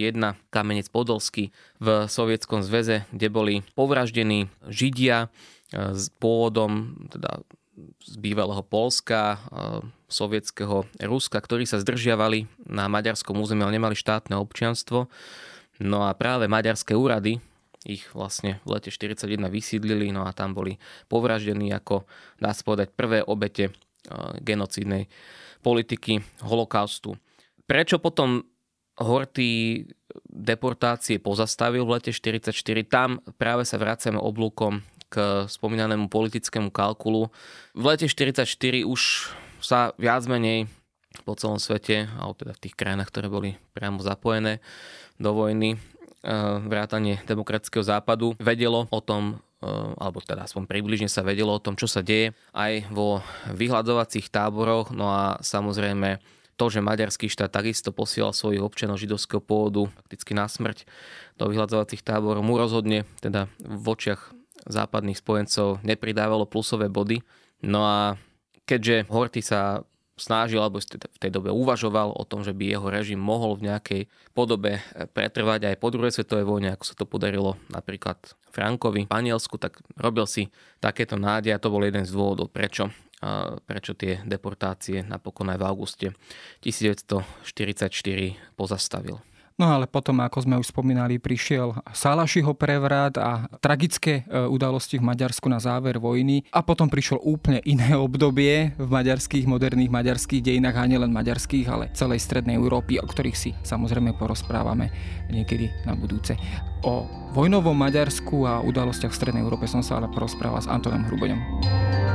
Kamenec Podolský v Sovietskom zväze, kde boli povraždení Židia s pôvodom teda z bývalého Polska, sovietského Ruska, ktorí sa zdržiavali na maďarskom území, ale nemali štátne občianstvo. No a práve maďarské úrady ich vlastne v lete 41 vysídlili, no a tam boli povraždení ako, dá sa povedať, prvé obete genocídnej politiky holokaustu. Prečo potom Horty deportácie pozastavil v lete 44? Tam práve sa vracame oblúkom k spomínanému politickému kalkulu. V lete 44 už sa viac menej po celom svete, alebo teda v tých krajinách, ktoré boli priamo zapojené do vojny, vrátanie demokratického západu, vedelo o tom, eh, alebo teda aspoň približne sa vedelo o tom, čo sa deje aj vo vyhľadovacích táboroch. No a samozrejme to, že maďarský štát takisto posielal svojich občanov židovského pôvodu fakticky na smrť do vyhľadzovacích táborov, mu rozhodne teda v očiach západných spojencov nepridávalo plusové body. No a keďže Horty sa snažil alebo v tej dobe uvažoval o tom, že by jeho režim mohol v nejakej podobe pretrvať aj po druhej svetovej vojne, ako sa to podarilo napríklad Frankovi v Panielsku, tak robil si takéto nádej a to bol jeden z dôvodov, prečo prečo tie deportácie napokon aj v auguste 1944 pozastavil. No ale potom, ako sme už spomínali, prišiel Salašiho prevrat a tragické e, udalosti v Maďarsku na záver vojny a potom prišlo úplne iné obdobie v maďarských, moderných maďarských dejinách a nielen maďarských, ale celej strednej Európy, o ktorých si samozrejme porozprávame niekedy na budúce. O vojnovom Maďarsku a udalostiach v strednej Európe som sa ale porozprával s Antonom Hruboňom.